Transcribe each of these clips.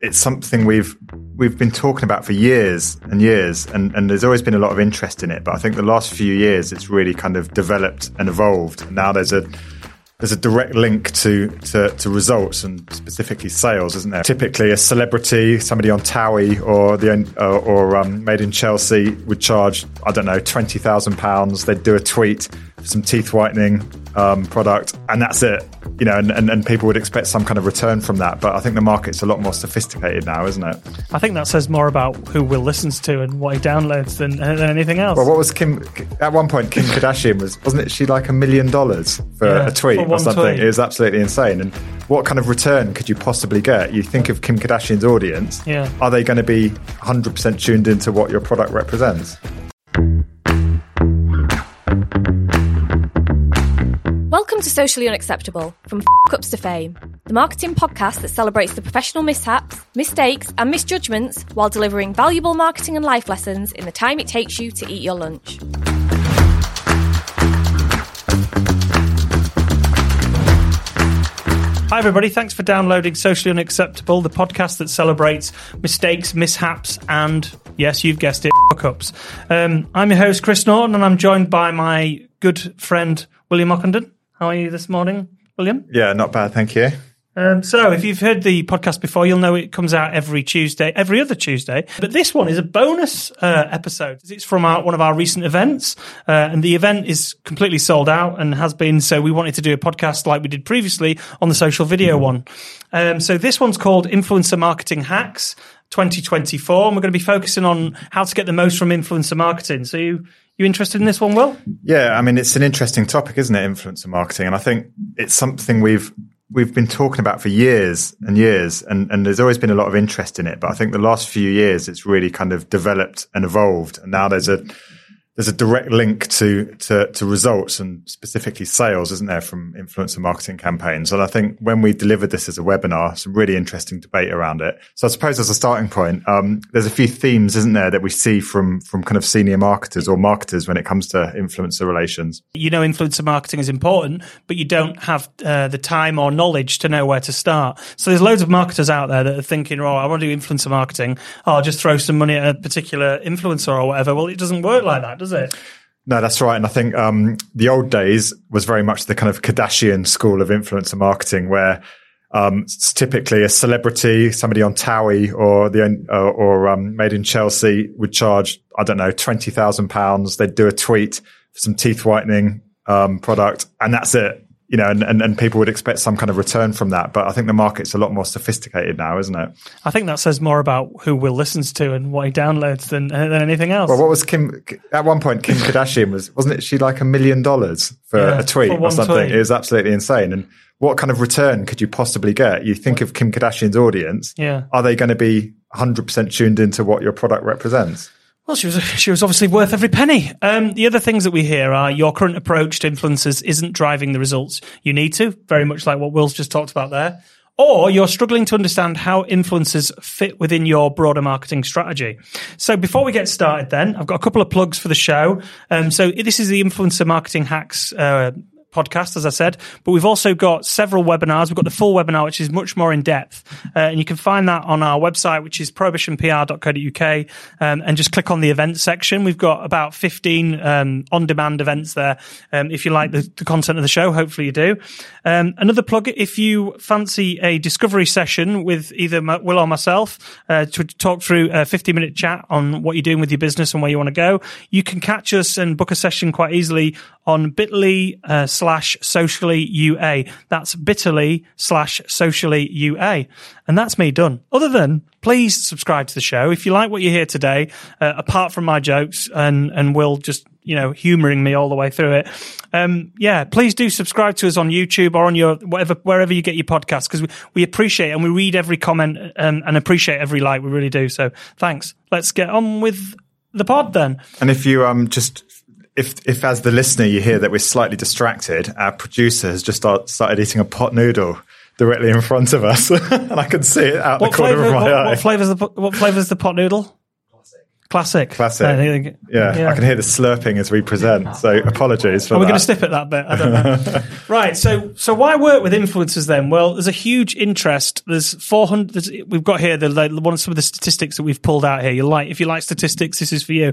it's something we've we've been talking about for years and years, and, and there's always been a lot of interest in it. But I think the last few years, it's really kind of developed and evolved. Now there's a there's a direct link to, to, to results and specifically sales, isn't there? Typically, a celebrity, somebody on Towie or the uh, or um, Made in Chelsea would charge I don't know twenty thousand pounds. They'd do a tweet some teeth whitening um, product, and that's it. You know, and, and, and, people would expect some kind of return from that. But I think the market's a lot more sophisticated now, isn't it? I think that says more about who Will listens to and what he downloads than, than anything else. Well, what was Kim? At one point, Kim Kardashian was wasn't it? She like a million dollars for yeah, a tweet or something. Tweet. It was absolutely insane. And what kind of return could you possibly get? You think of Kim Kardashian's audience. Yeah. Are they going to be 100% tuned into what your product represents? Welcome to Socially Unacceptable From F Ups to Fame, the marketing podcast that celebrates the professional mishaps, mistakes, and misjudgments while delivering valuable marketing and life lessons in the time it takes you to eat your lunch. Hi, everybody. Thanks for downloading Socially Unacceptable, the podcast that celebrates mistakes, mishaps, and yes, you've guessed it, ups. Um, I'm your host, Chris Norton, and I'm joined by my good friend, William Ockenden. How are you this morning, William? Yeah, not bad, thank you. Um, so, if you've heard the podcast before, you'll know it comes out every Tuesday, every other Tuesday. But this one is a bonus uh, episode. It's from our, one of our recent events, uh, and the event is completely sold out and has been. So, we wanted to do a podcast like we did previously on the social video mm-hmm. one. Um, so, this one's called Influencer Marketing Hacks 2024, and we're going to be focusing on how to get the most from influencer marketing. So, you you interested in this one, Will? Yeah, I mean, it's an interesting topic, isn't it? Influencer marketing. And I think it's something we've, we've been talking about for years and years, and, and there's always been a lot of interest in it. But I think the last few years, it's really kind of developed and evolved. And now there's a, there's a direct link to, to, to results and specifically sales, isn't there, from influencer marketing campaigns? And I think when we delivered this as a webinar, some really interesting debate around it. So I suppose as a starting point, um, there's a few themes, isn't there, that we see from from kind of senior marketers or marketers when it comes to influencer relations. You know, influencer marketing is important, but you don't have uh, the time or knowledge to know where to start. So there's loads of marketers out there that are thinking, "Oh, I want to do influencer marketing. Oh, I'll just throw some money at a particular influencer or whatever." Well, it doesn't work like that, does it? No, that's right. And I think um, the old days was very much the kind of Kardashian school of influencer marketing, where um, it's typically a celebrity, somebody on Towie or the uh, or um, Made in Chelsea would charge I don't know twenty thousand pounds. They'd do a tweet for some teeth whitening um, product, and that's it you know, and, and, and people would expect some kind of return from that. But I think the market's a lot more sophisticated now, isn't it? I think that says more about who Will listens to and what he downloads than, than anything else. Well, what was Kim, at one point, Kim Kardashian was, wasn't it, she like a million dollars for yeah, a tweet or something? Tweet. It was absolutely insane. And what kind of return could you possibly get? You think of Kim Kardashian's audience. Yeah. Are they going to be 100% tuned into what your product represents? Well, she was she was obviously worth every penny. Um, the other things that we hear are your current approach to influencers isn't driving the results you need to, very much like what Will's just talked about there. Or you're struggling to understand how influencers fit within your broader marketing strategy. So before we get started, then I've got a couple of plugs for the show. Um, so this is the influencer marketing hacks uh, podcast, as I said, but we've also got several webinars. We've got the full webinar, which is much more in depth. Uh, and you can find that on our website, which is prohibitionpr.co.uk, um, and just click on the events section. We've got about 15 um, on demand events there. Um, if you like the, the, content of the show, hopefully you do. Um, another plug, if you fancy a discovery session with either Will or myself uh, to talk through a 50 minute chat on what you're doing with your business and where you want to go, you can catch us and book a session quite easily on bit.ly uh, slash socially UA. That's bit.ly slash socially UA. And that's me done. Other than please subscribe to the show. If you like what you hear today, uh, apart from my jokes and, and Will just, you know, humoring me all the way through it. Um, yeah, please do subscribe to us on YouTube or on your, whatever, wherever you get your podcast because we, we appreciate and we read every comment and, and appreciate every like. We really do. So thanks. Let's get on with the pod then. And if you um just if, if as the listener you hear that we're slightly distracted, our producer has just start, started eating a pot noodle directly in front of us, and I can see it out what the corner flavor, of my what, eye. What flavors the what flavors the pot noodle? Classic. Classic. Classic. I think- Yeah, I can hear the slurping as we present. So apologies for Are we that. going to snip at that bit? I don't know. right. So, so why work with influencers then? Well, there's a huge interest. There's 400. There's, we've got here the like, one of some of the statistics that we've pulled out here. You like if you like statistics, this is for you.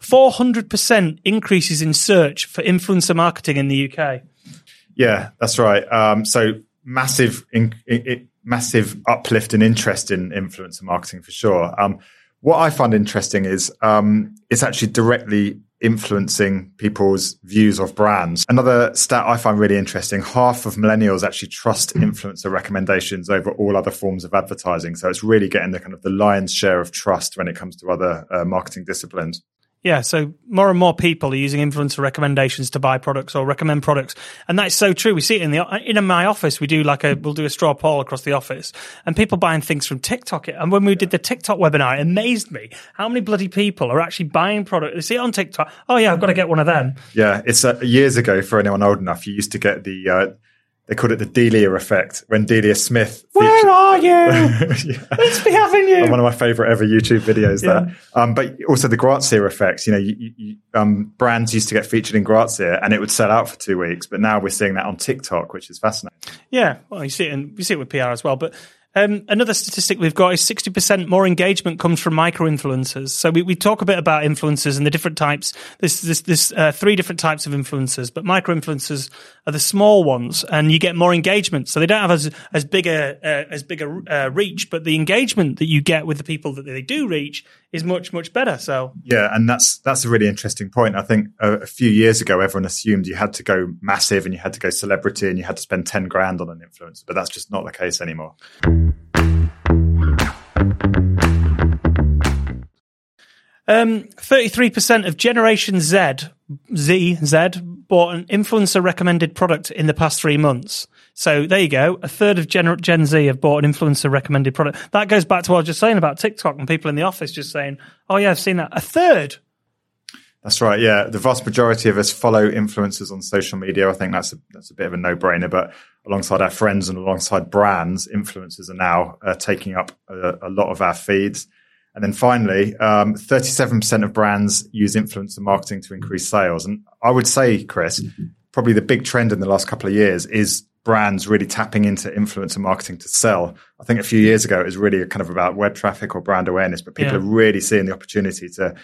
400 percent increases in search for influencer marketing in the UK. Yeah, that's right. Um, so massive, in, it, it, massive uplift in interest in influencer marketing for sure. Um, what I find interesting is um, it's actually directly influencing people's views of brands. Another stat I find really interesting: half of millennials actually trust influencer recommendations over all other forms of advertising. So it's really getting the kind of the lion's share of trust when it comes to other uh, marketing disciplines. Yeah, so more and more people are using influencer recommendations to buy products or recommend products, and that's so true. We see it in the in my office. We do like a we'll do a straw poll across the office, and people buying things from TikTok. And when we did the TikTok webinar, it amazed me how many bloody people are actually buying products. They see it on TikTok. Oh yeah, I've got to get one of them. Yeah, it's uh, years ago for anyone old enough. You used to get the uh, they called it the Delia effect when Delia Smith. Where are you? yeah. Let's be having you. One of my favorite ever YouTube videos. There, um, but also the Grazia effect. You know, you, you, um, brands used to get featured in Grazia and it would sell out for two weeks, but now we're seeing that on TikTok, which is fascinating. Yeah, well, you see it, in, you see it with PR as well. But um, another statistic we've got is 60% more engagement comes from micro influencers. So we, we talk a bit about influencers and the different types. There's, uh, three different types of influencers, but micro influencers are the small ones, and you get more engagement. So they don't have as as big a uh, as big a uh, reach, but the engagement that you get with the people that they do reach is much much better. So Yeah, and that's that's a really interesting point. I think a, a few years ago, everyone assumed you had to go massive and you had to go celebrity and you had to spend ten grand on an influencer, but that's just not the case anymore. Um, 33% of Generation Z, Z, Z, bought an influencer recommended product in the past three months. So there you go. A third of Gen, Gen Z have bought an influencer recommended product. That goes back to what I was just saying about TikTok and people in the office just saying, oh yeah, I've seen that. A third. That's right. Yeah, the vast majority of us follow influencers on social media. I think that's a that's a bit of a no brainer. But alongside our friends and alongside brands, influencers are now uh, taking up a, a, lot of our feeds. And then finally, um, 37% of brands use influencer marketing to increase sales. And I would say, Chris, probably the big trend in the last couple of years is brands really tapping into influencer marketing to sell. I think a few years ago it was really kind of about web traffic or brand awareness, but people Yeah. are really seeing the opportunity to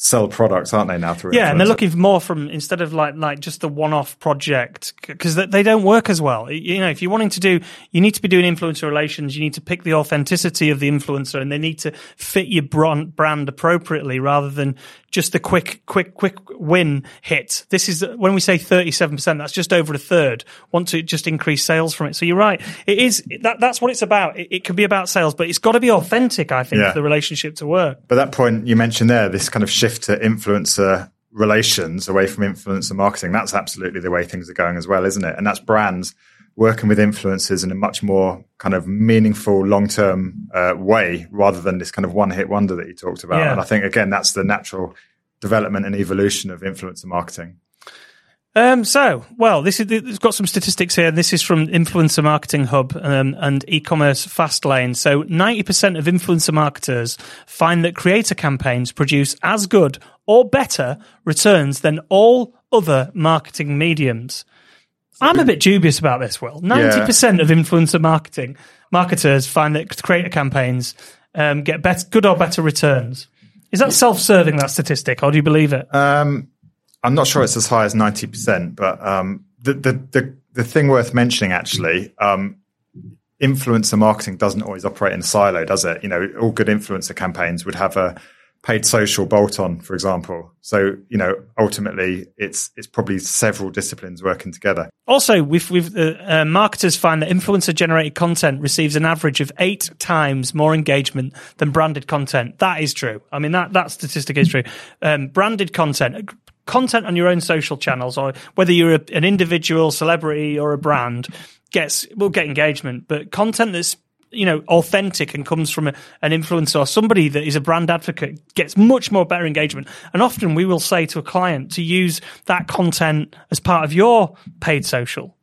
sell products, aren't they now? Through Yeah, and they're looking for more from instead of like like just the one-off project because they, they don't work as well. You know, if you're wanting to do, you need to be doing influencer relations. You need to pick the authenticity of the influencer, and they need to fit your brand appropriately rather than just the quick quick quick win hit. This is when we say 37 percent. That's just over a third. Want to just increase sales from it. So you're right. It is that that's what it's about. It, it can be about sales, but it's got to be authentic. I think Yeah. for the relationship to work. But that point you mentioned there, this kind of shift to influencer relations away from influencer marketing, that's absolutely the way things are going as well, isn't it? And that's brands working with influencers in a much more kind of meaningful long term uh, way rather than this kind of one hit wonder that you talked about. Yeah. And I think, again, that's the natural development and evolution of influencer marketing. Um, so, well, this is it's got some statistics here. This is from Influencer Marketing Hub um, and e-commerce Fastlane. So, ninety percent of influencer marketers find that creator campaigns produce as good or better returns than all other marketing mediums. I'm a bit dubious about this. Will ninety percent of influencer marketing marketers find that creator campaigns um, get better, good or better returns? Is that self-serving that statistic, or do you believe it? Um, I'm not sure it's as high as 90%, but um, the, the, the, the thing worth mentioning actually, um, influencer marketing doesn't always operate in a silo, does it? You know, all good influencer campaigns would have a paid social bolt on, for example. So, you know, ultimately it's, it's probably several disciplines working together. Also, we've, we've uh, uh, marketers find that influencer generated content receives an average of eight times more engagement than branded content. That is true. I mean, that, that statistic is true. Um, branded content, content on your own social channels, or whether you're a, an individual celebrity or a brand, gets will get engagement. But content that's you know authentic and comes from a, an influencer or somebody that is a brand advocate gets much more better engagement and often we will say to a client to use that content as part of your paid social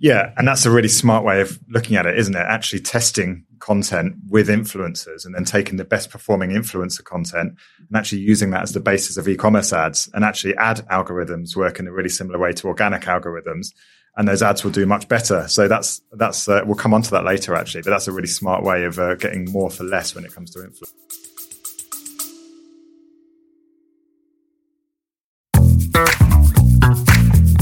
Yeah, and that's a really smart way of looking at it, isn't it? Actually testing content with influencers and then taking the best performing influencer content and actually using that as the basis of e-commerce ads and actually ad algorithms work in a really similar way to organic algorithms and those ads will do much better. So that's that's uh, we'll come on to that later actually, but that's a really smart way of uh, getting more for less when it comes to influence.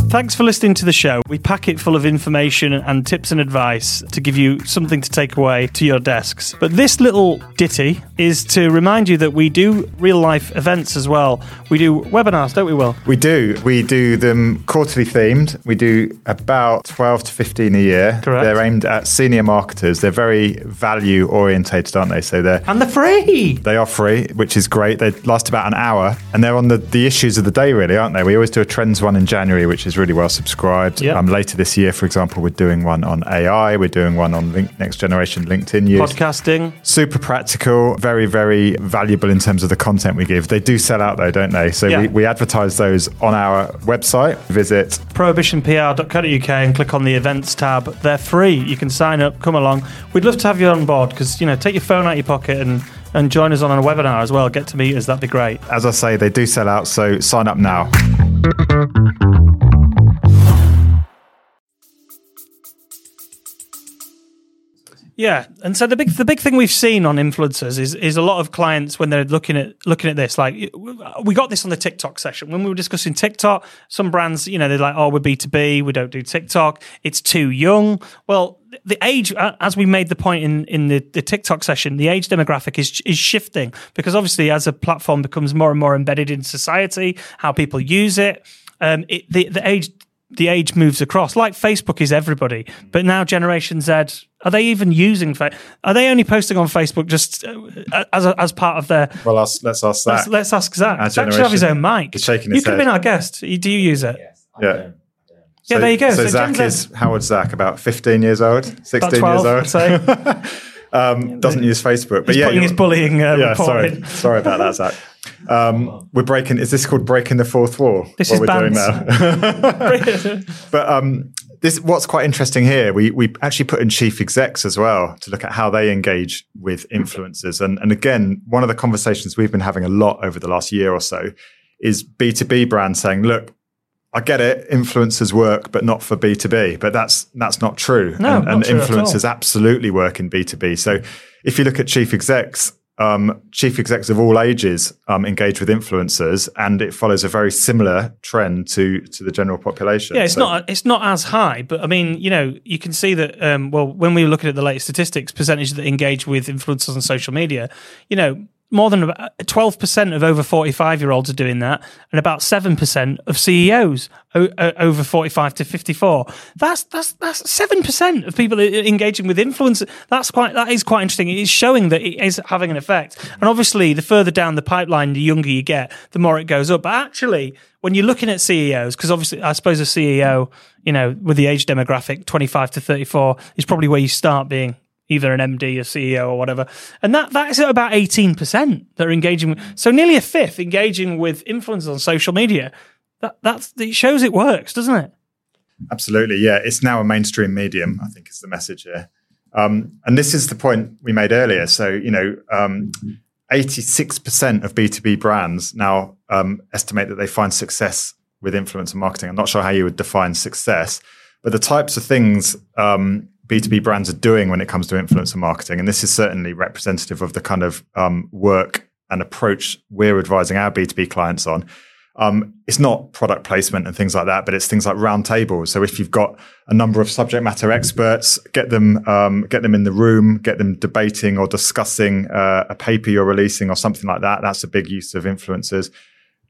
Thanks for listening to the show. We pack it full of information and tips and advice to give you something to take away to your desks. But this little ditty is to remind you that we do real life events as well. We do webinars, don't we, Will? We do. We do them quarterly themed. We do about 12 to 15 a year. Correct. They're aimed at senior marketers. They're very value orientated, aren't they? So they're And they're free. They are free, which is great. They last about an hour, and they're on the, the issues of the day, really, aren't they? We always do a trends one in January, which is really well subscribed. Yep. Um, later this year, for example, we're doing one on AI. We're doing one on link, next generation LinkedIn use. Podcasting. Super practical, very, very valuable in terms of the content we give. They do sell out though, don't they? So Yeah. we, we advertise those on our website. Visit prohibitionpr.co.uk and click on the events tab. They're free. You can sign up, come along. We'd love to have you on board because, you know, take your phone out of your pocket and, and join us on a webinar as well. Get to meet us. That'd be great. as I say, they do sell out, so sign up now. Yeah, and so the big the big thing we've seen on influencers is is a lot of clients when they're looking at looking at this. Like we got this on the TikTok session when we were discussing TikTok. Some brands, you know, they're like, "Oh, we're B two B. We don't do TikTok. It's too young." Well, the age, as we made the point in in the, the TikTok session, the age demographic is is shifting because obviously as a platform becomes more and more embedded in society, how people use it, um, it the the age the age moves across. Like Facebook is everybody, but now Generation Z are they even using? Fa- are they only posting on Facebook just uh, as a, as part of their? Well, let's, let's ask that. Let's, let's ask Zach. Our Zach should have his own generation mic. is shaking you his could have head. been our guest. Do you use it? yeah. Yeah, there you go. So, So Zach Gen is how old's Zach? About fifteen years old, sixteen About 12, years I'd old. say. um, doesn't use Facebook, but He's yeah, putting his you're- bullying uh, yeah. report Sorry, in. sorry about that, Zach. Um, we're breaking. Is this called breaking the fourth wall? This what is we're doing now. But um, this what's quite interesting here. We we actually put in chief execs as well to look at how they engage with influencers. And and again, one of the conversations we've been having a lot over the last year or so is B two B brands saying, look. I get it. Influencers work, but not for B two B. But that's that's not true. No, and, not and true influencers absolutely work in B two B. So if you look at chief execs, um, chief execs of all ages um, engage with influencers, and it follows a very similar trend to to the general population. Yeah, it's So- not it's not as high, but I mean, you know, you can see that. Um, well, when we were looking at the latest statistics, percentage that engage with influencers on social media, you know, more than uh, twelve percent of over forty five year olds are doing that, and about seven percent of CEOs over forty five to fifty four. That's that's that's seven percent of people e- uh, engaging with influencers. That's quite that is quite interesting. It is showing that it is having an effect, and obviously, the further down the pipeline, the younger you get, the more it goes up. But actually, when you're looking at CEOs, because obviously, I suppose a CEO, you know, with the age demographic, 25 to 34, is probably where you start being either an MD, a CEO, or whatever. And that that is about 18% that are engaging. With, so nearly a fifth engaging with influencers on social media. That that's it shows it works, doesn't it? Absolutely, yeah. It's now a mainstream medium. I think is the message here, um, and this is the point we made earlier. So you know, eighty-six percent of B two B brands now um, estimate that they find success with influencer marketing. I'm not sure how you would define success, but the types of things um, B2B brands are doing when it comes to influencer marketing, and this is certainly representative of the kind of um, work and approach we're advising our B2B clients on. Um, it's not product placement and things like that, but it's things like roundtables. So if you've got a number of subject matter experts, get them um, get them in the room, get them debating or discussing uh, a paper you're releasing or something like that. That's a big use of influencers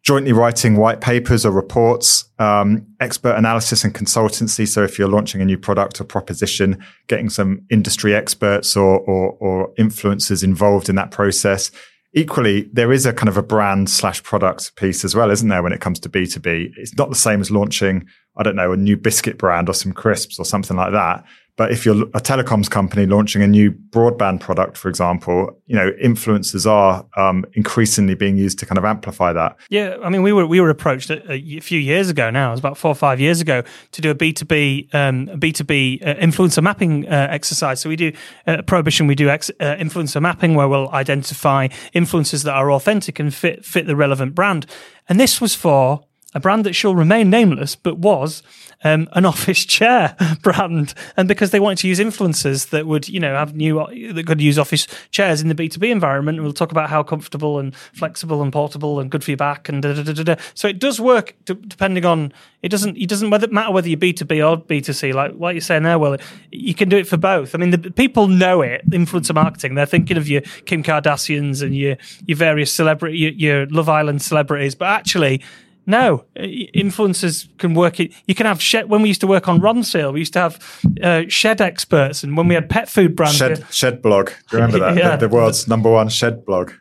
jointly writing white papers or reports, um, expert analysis and consultancy. So if you're launching a new product or proposition, getting some industry experts or, or, or influencers involved in that process. Equally, there is a kind of a brand slash product piece as well, isn't there, when it comes to B2B? It's not the same as launching, I don't know, a new biscuit brand or some crisps or something like that. But if you're a telecoms company launching a new broadband product, for example, you know, influencers are um, increasingly being used to kind of amplify that. Yeah, I mean, we were we were approached a, a few years ago now. It was about four or five years ago to do a B two B um, B two B uh, influencer mapping uh, exercise. So we do uh, Prohibition. We do ex- uh, influencer mapping where we'll identify influencers that are authentic and fit fit the relevant brand. And this was for a brand that shall remain nameless, but was um, an office chair brand, and because they wanted to use influencers that would, you know, have new that could use office chairs in the B two B environment. And We'll talk about how comfortable and flexible and portable and good for your back and da da da da. So it does work d- depending on it doesn't it doesn't matter whether you're B two B or B two C. Like what you're saying there, well, you can do it for both. I mean, the people know it. Influencer marketing. They're thinking of your Kim Kardashians and your your various celebrity your, your Love Island celebrities, but actually no, influencers can work it. You can have shed. When we used to work on Ronseal, we used to have uh, shed experts, and when we had pet food brands, shed, shed blog. Do you remember that? yeah. the, the, world's number one shed blog.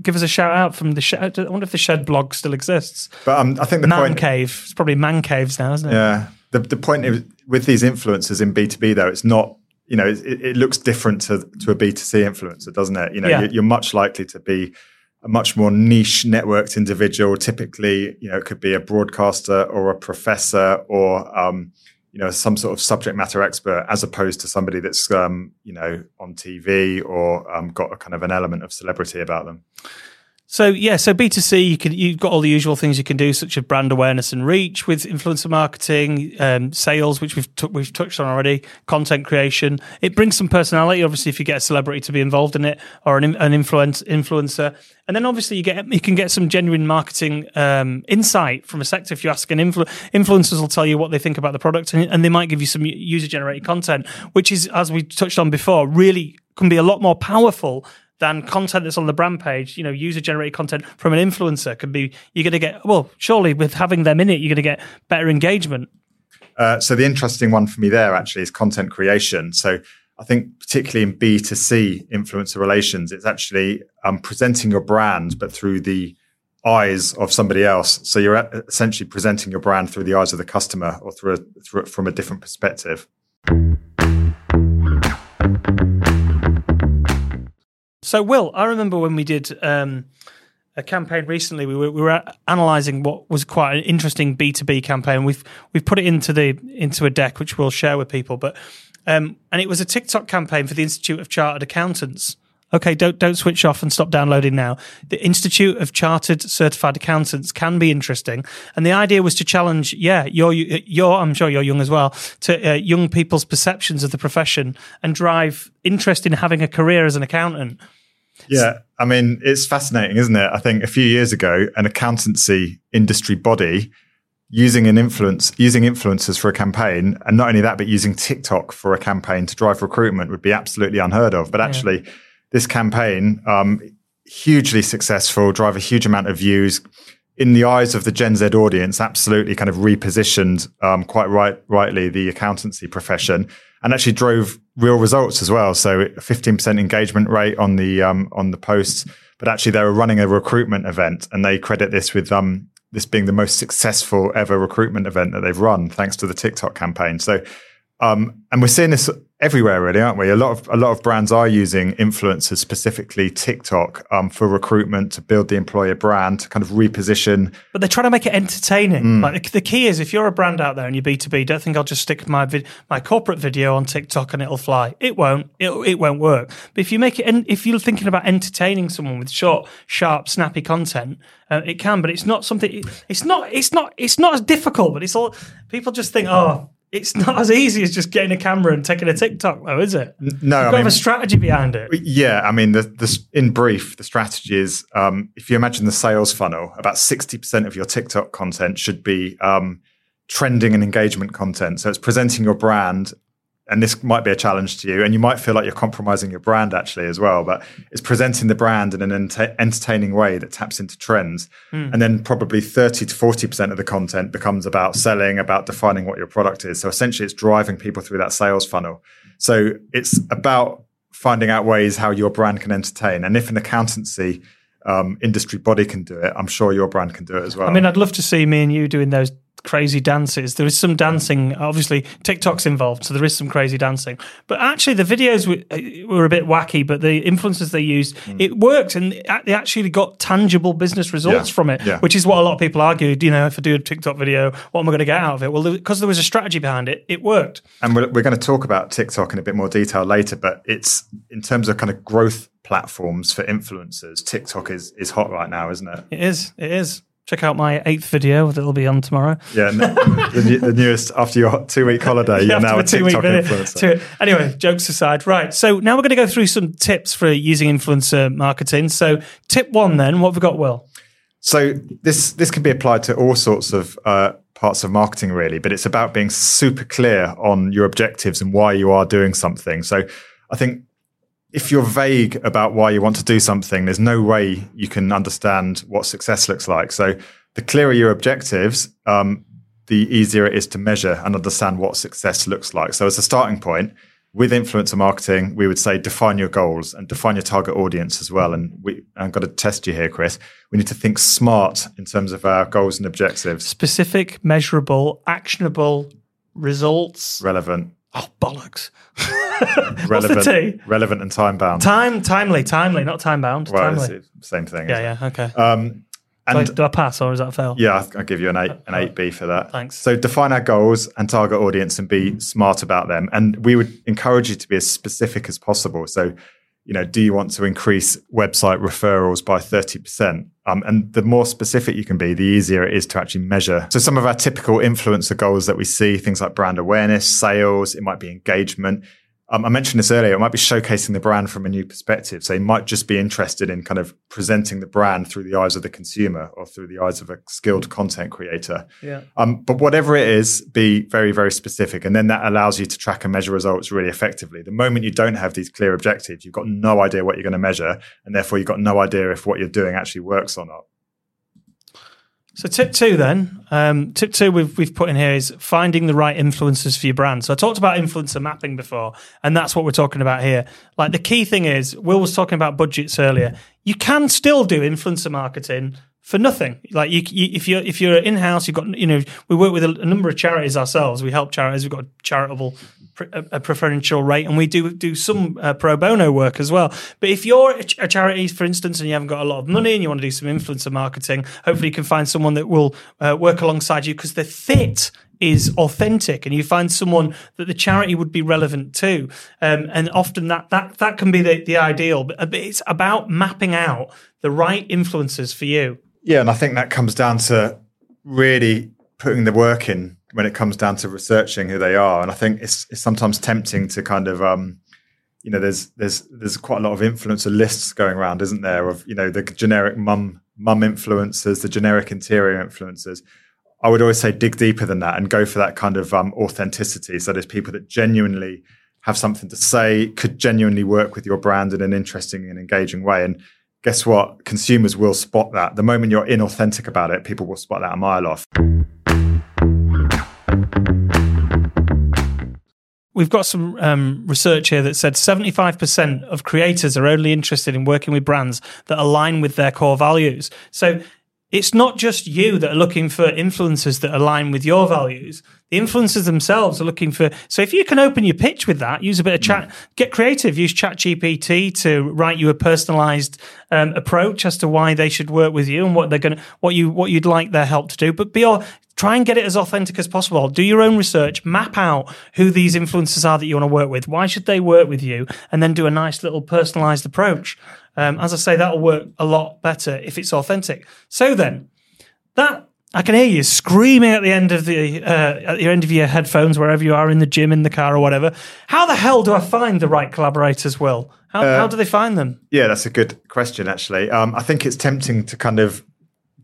Give us a shout out from the shed. I wonder if the shed blog still exists. But um, I think the man point cave. It's probably man caves now, isn't it? Yeah. The the point is, with these influencers in B two B though, it's not. You know, it, it, looks different to to a B two C influencer, doesn't it? You know, yeah. you're much likely to be a much more niche networked individual. Typically, you know, it could be a broadcaster or a professor or, um, you know, some sort of subject matter expert, as opposed to somebody that's, um, you know, on TV or um, got a kind of an element of celebrity about them. So yeah, so B two C, you can you've got all the usual things you can do, such as brand awareness and reach with influencer marketing, um, sales, which we've t- we've touched on already, content creation. It brings some personality, obviously, if you get a celebrity to be involved in it or an an influence influencer, and then obviously you get you can get some genuine marketing um, insight from a sector. If you ask an influ- influencers, will tell you what they think about the product, and, and they might give you some user generated content, which is as we touched on before, really can be a lot more powerful than content that's on the brand page. You know, user generated content from an influencer can be, you're going to get, well, surely with having them in it, you're going to get better engagement. Uh, so the interesting one for me there actually is content creation. So I think particularly in B2C influencer relations, it's actually um, presenting your brand, but through the eyes of somebody else. So you're essentially presenting your brand through the eyes of the customer or through, a, through from a different perspective. So, Will, I remember when we did um, a campaign recently. We were, we were analysing what was quite an interesting B two B campaign. We've we've put it into the into a deck which we'll share with people. But um, and it was a TikTok campaign for the Institute of Chartered Accountants. Okay, don't don't switch off and stop downloading now. The Institute of Chartered Certified Accountants can be interesting, and the idea was to challenge, yeah, your your I'm sure you're young as well, to uh, young people's perceptions of the profession and drive interest in having a career as an accountant. Yeah, I mean, it's fascinating, isn't it? I think a few years ago, an accountancy industry body using an influence, using influencers for a campaign, and not only that, but using TikTok for a campaign to drive recruitment would be absolutely unheard of. But actually, yeah. this campaign, um, hugely successful, drive a huge amount of views. In the eyes of the Gen Z audience, absolutely kind of repositioned um, quite right, rightly the accountancy profession and actually drove real results as well. So 15% engagement rate on the um, on the posts, but actually they were running a recruitment event, and they credit this with um, this being the most successful ever recruitment event that they've run, thanks to the TikTok campaign. So, um, and we're seeing this everywhere, really, aren't we? A lot of a lot of brands are using influencers, specifically TikTok, um, for recruitment to build the employer brand, to kind of reposition. But they're trying to make it entertaining. Mm. Like the key is, if you're a brand out there and you're B two B, don't think I'll just stick my vid- my corporate video on TikTok and it'll fly. It won't. It it won't work. But if you make it, and if you're thinking about entertaining someone with short, sharp, snappy content, uh, it can. But it's not something. It's not. It's not. It's not as difficult. But it's all people just think, oh it's not as easy as just getting a camera and taking a TikTok, though, is it? No, You've I mean, have a strategy behind it. Yeah, I mean, the, the in brief, the strategy is um, if you imagine the sales funnel, about sixty percent of your TikTok content should be um, trending and engagement content. So it's presenting your brand and this might be a challenge to you, and you might feel like you're compromising your brand actually as well. But it's presenting the brand in an ent- entertaining way that taps into trends, mm. and then probably thirty to forty percent of the content becomes about selling, about defining what your product is. So essentially, it's driving people through that sales funnel. So it's about finding out ways how your brand can entertain, and if an accountancy um, industry body can do it, I'm sure your brand can do it as well. I mean, I'd love to see me and you doing those crazy dances. There is some dancing. Obviously, TikTok's involved, so there is some crazy dancing. But actually, the videos were, uh, were a bit wacky. But the influencers they used, Hmm. it worked, and they actually got tangible business results Yeah. from it. Yeah. Which is what a lot of people argued. You know, if I do a TikTok video, what am I going to get out of it? Well, because there was a strategy behind it, it worked. And we're, we're going to talk about TikTok in a bit more detail later, but it's in terms of kind of growth platforms for influencers, TikTok is, is hot right now, isn't it? It is. It is. Check out my eighth video that'll be on tomorrow. Yeah, the, the newest after your two week holiday, you're now a TikTok influencer. Anyway, jokes aside, right. So now we're going to go through some tips for using influencer marketing. So, tip one, then, what have we got, Will? So this this can be applied to all sorts of uh, parts of marketing, really. But it's about being super clear on your objectives and why you are doing something. So I think if you're vague about why you want to do something, there's no way you can understand what success looks like. So the clearer your objectives, um, the easier it is to measure and understand what success looks like. So as a starting point, with influencer marketing, we would say define your goals and define your target audience as well. And we, I've got to test you here, Chris. We need to think smart in terms of our goals and objectives, Specific, measurable, actionable results. relevant, Oh, bollocks. relevant, relevant, and time bound. Time, timely, timely, not time bound. well, timely. same thing. Yeah, yeah, okay. Um, Do I- and do I pass or is that a fail? Yeah, I'll- I'll give you an eight, an eight B for that. Thanks. So define our goals and target audience and be smart about them. And we would encourage you to be as specific as possible. So, you know, do you want to increase website referrals by thirty percent? Um, and the more specific you can be, the easier it is to actually measure. So some of our typical influencer goals that we see, things like brand awareness, sales, it might be engagement. Um, I mentioned this earlier. It might be showcasing the brand from a new perspective. So you might just be interested in kind of presenting the brand through the eyes of the consumer or through the eyes of a skilled content creator. Yeah. Um, but whatever it is, be very, very specific. And then that allows you to track and measure results really effectively. The moment you don't have these clear objectives, you've got no idea what you're going to measure. And therefore, you've got no idea if what you're doing actually works or not. So tip two then, um, tip two we've we've put in here is finding the right influencers for your brand. So I talked about influencer mapping before, and that's what we're talking about here. Like the key thing is, Will was talking about budgets earlier. You can still do influencer marketing for nothing. Like you, you if you're if you're in house, you've got you know we work with a, a number of charities ourselves. We help charities. We've got a charitable a, preferential rate, and we do do some uh, pro bono work as well. But if you're a, ch- a charity, for instance, and you haven't got a lot of money and you want to do some influencer marketing, hopefully you can find someone that will uh, work alongside you because the fit is authentic and you find someone that the charity would be relevant to um, and often that that that can be the, the ideal but, it's about mapping out the right influencers for you Yeah, and I think that comes down to really putting the work in when it comes down to researching who they are. And I think it's, it's sometimes tempting to kind of, um, you know, there's there's there's quite a lot of influencer lists going around, isn't there? Of you know the generic mum mum influencers, the generic interior influencers. I would always say dig deeper than that and go for that kind of um, authenticity. So there's people that genuinely have something to say, could genuinely work with your brand in an interesting and engaging way. And guess what? Consumers will spot that. The moment you're inauthentic about it, people will spot that a mile off. we've got some um, research here that said 75% of creators are only interested in working with brands that align with their core values. So it's not just you that are looking for influencers that align with your values. The influencers themselves are looking for. So if you can open your pitch with that, use a bit of chat, get creative, use ChatGPT to write you a personalized um, approach as to why they should work with you and what they're going to, what you, what you'd like their help to do. But be all, try and get it as authentic as possible. Do your own research, map out who these influencers are that you want to work with. Why should they work with you? And then do a nice little personalized approach. Um, as I say, that'll work a lot better if it's authentic. So then, that I can hear you screaming at the end of the uh, at the end of your headphones, wherever you are in the gym, in the car, or whatever. How the hell do I find the right collaborators? Will how, how do they find them? Yeah, that's a good question, actually. Um, I think it's tempting to kind of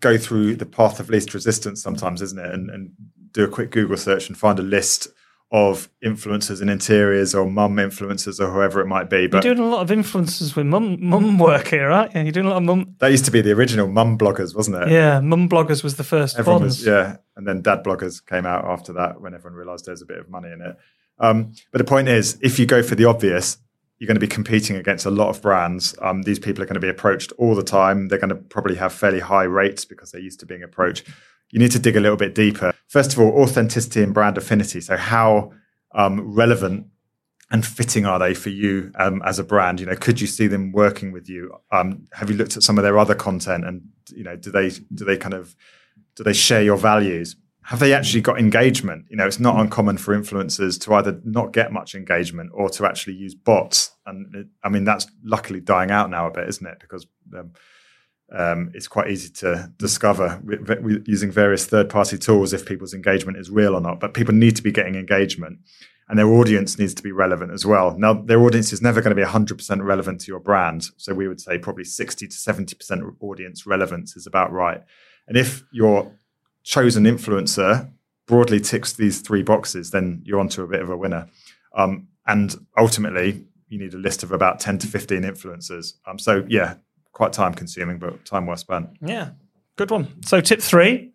go through the path of least resistance sometimes, isn't it? And, and do a quick Google search and find a list of influencers in interiors or mum influencers or whoever it might be. But You're doing a lot of influencers with mum mum work here, aren't you? You're doing a lot of mum. that used to be the original mum bloggers, wasn't it? Yeah, mum bloggers was the first Everyone was, yeah. And then dad bloggers came out after that when everyone realized there's a bit of money in it. Um, but the point is, if you go for the obvious, you're going to be competing against a lot of brands. Um, these people are going to be approached all the time. They're going to probably have fairly high rates because they're used to being approached. You need to dig a little bit deeper. First of all, authenticity and brand affinity. So how um, relevant and fitting are they for you um, as a brand? You know, could you see them working with you? Um, have you looked at some of their other content, and you know, do they do they kind of do they share your values? Have they actually got engagement? You know, it's not uncommon for influencers to either not get much engagement or to actually use bots. And it, I mean, that's luckily dying out now a bit, isn't it? Because um, um, it's quite easy to discover using various third-party tools if people's engagement is real or not. But people need to be getting engagement and their audience needs to be relevant as well. Now, their audience is never going to be 100% relevant to your brand. So we would say probably 60 to 70% audience relevance is about right. And if your chosen influencer broadly ticks these three boxes, then you're onto a bit of a winner. Um, and ultimately, you need a list of about 10 to 15 influencers. Um, so, yeah, quite time consuming, but time well spent. Yeah, good one. So, tip three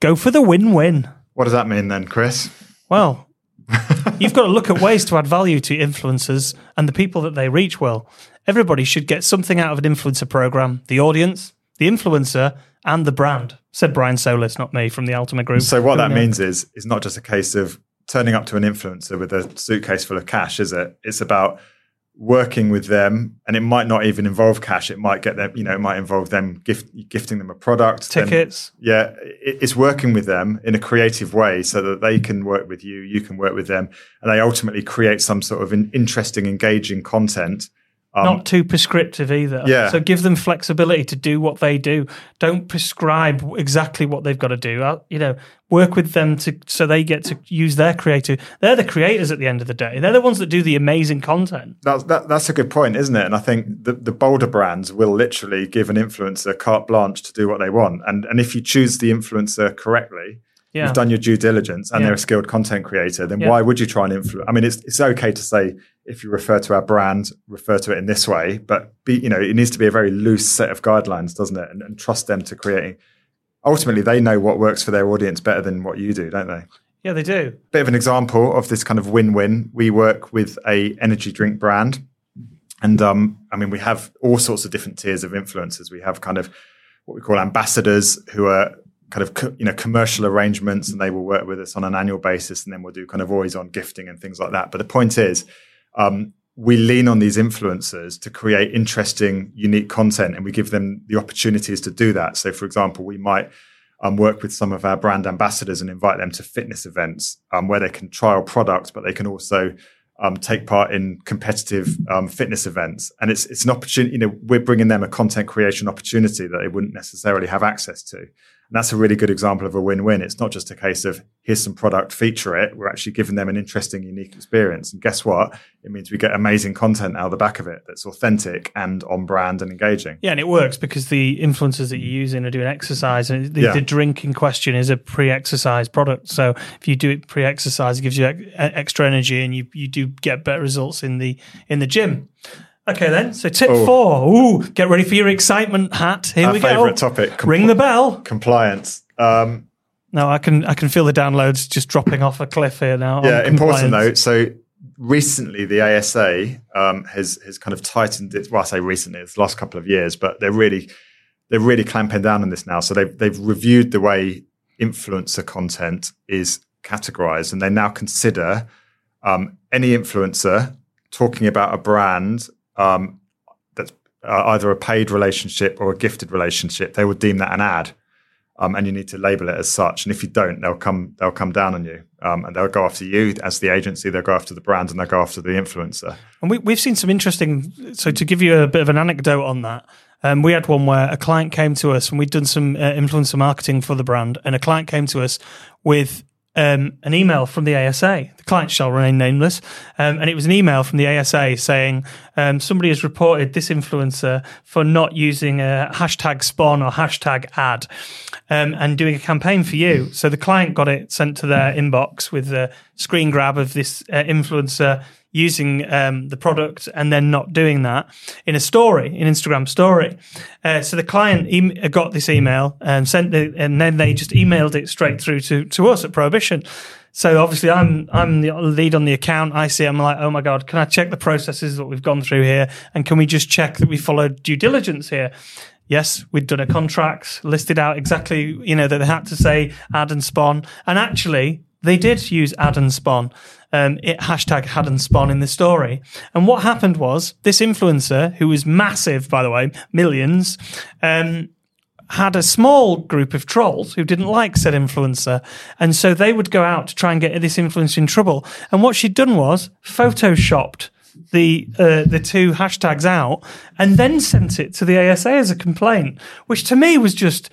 go for the win win. What does that mean then, Chris? Well, You've got to look at ways to add value to influencers and the people that they reach well. Everybody should get something out of an influencer program the audience, the influencer, and the brand, said Brian Solis, not me, from the Altimeter Group. So, what that means is, is not just a case of turning up to an influencer with a suitcase full of cash, is it? It's about working with them and it might not even involve cash. It might get them you know it might involve them gift, gifting them a product. Tickets. Then, yeah it, it's working with them in a creative way so that they can work with you you can work with them and they ultimately create some sort of interesting engaging content um, Not too prescriptive either. Yeah. So give them flexibility to do what they do. Don't prescribe exactly what they've got to do. Uh, you know, work with them to so they get to use their creative. They're the creators at the end of the day. They're the ones that do the amazing content. That's that, that's a good point, isn't it? And I think the, the bolder brands will literally give an influencer carte blanche to do what they want. And and if you choose the influencer correctly, yeah. you've done your due diligence and yeah. they're a skilled content creator, then yeah. why would you try and influence? I mean, it's it's okay to say if you refer to our brand, refer to it in this way, but be you know it needs to be a very loose set of guidelines, doesn't it? And, and trust them to create. Ultimately, they know what works for their audience better than what you do, don't they? Yeah, they do. Bit of an example of this kind of win-win. We work with a energy drink brand, and um, I mean, we have all sorts of different tiers of influencers. We have kind of what we call ambassadors who are kind of co- you know commercial arrangements and they will work with us on an annual basis and then we'll do kind of always on gifting and things like that but the point is um, we lean on these influencers to create interesting unique content and we give them the opportunities to do that so for example we might um, work with some of our brand ambassadors and invite them to fitness events um, where they can trial products but they can also um, take part in competitive um, fitness events, and it's it's an opportunity. You know, we're bringing them a content creation opportunity that they wouldn't necessarily have access to. And that's a really good example of a win-win. It's not just a case of here's some product, feature it. We're actually giving them an interesting, unique experience. And guess what? It means we get amazing content out of the back of it that's authentic and on brand and engaging. Yeah, and it works because the influencers that you're using are doing exercise, and the, yeah. the drink in question is a pre-exercise product. So if you do it pre-exercise, it gives you extra energy, and you you do get better results in the in the gym. Okay, then. So tip oh. four. Ooh, get ready for your excitement hat. Here Our we go. Favorite topic. Compl- Ring the bell. Compliance. Um, no, I can I can feel the downloads just dropping off a cliff here now. Yeah, important though. So recently, the ASA um, has has kind of tightened it. Well, I say recently, it's the last couple of years, but they're really they're really clamping down on this now. So they've they've reviewed the way influencer content is categorized, and they now consider um, any influencer talking about a brand um, that's uh, either a paid relationship or a gifted relationship, they will deem that an ad. Um, and you need to label it as such. And if you don't, they'll come they'll come down on you, um, and they'll go after you as the agency. They'll go after the brand, and they'll go after the influencer. And we, we've seen some interesting. So to give you a bit of an anecdote on that, um, we had one where a client came to us, and we'd done some uh, influencer marketing for the brand, and a client came to us with um, an email from the ASA. The client shall remain nameless. Um, and it was an email from the ASA saying um, somebody has reported this influencer for not using a hashtag spon or hashtag ad um, and doing a campaign for you. So the client got it sent to their inbox with a screen grab of this uh, influencer using um, the product and then not doing that in a story, in Instagram story. Uh, so the client e- got this email and sent the, and then they just emailed it straight through to, to us at Prohibition. So obviously I'm I'm the lead on the account. I see I'm like, oh my god, can I check the processes that we've gone through here, and can we just check that we followed due diligence here? Yes, we'd done a contract, listed out exactly, you know, that they had to say ad and spon. And actually, they did use ad and spon. Um, it hashtag had and spon in the story. And what happened was this influencer, who was massive, by the way, millions, um, had a small group of trolls who didn't like said influencer. And so they would go out to try and get this influencer in trouble. And what she'd done was photoshopped the uh, the two hashtags out and then sent it to the ASA as a complaint, which to me was just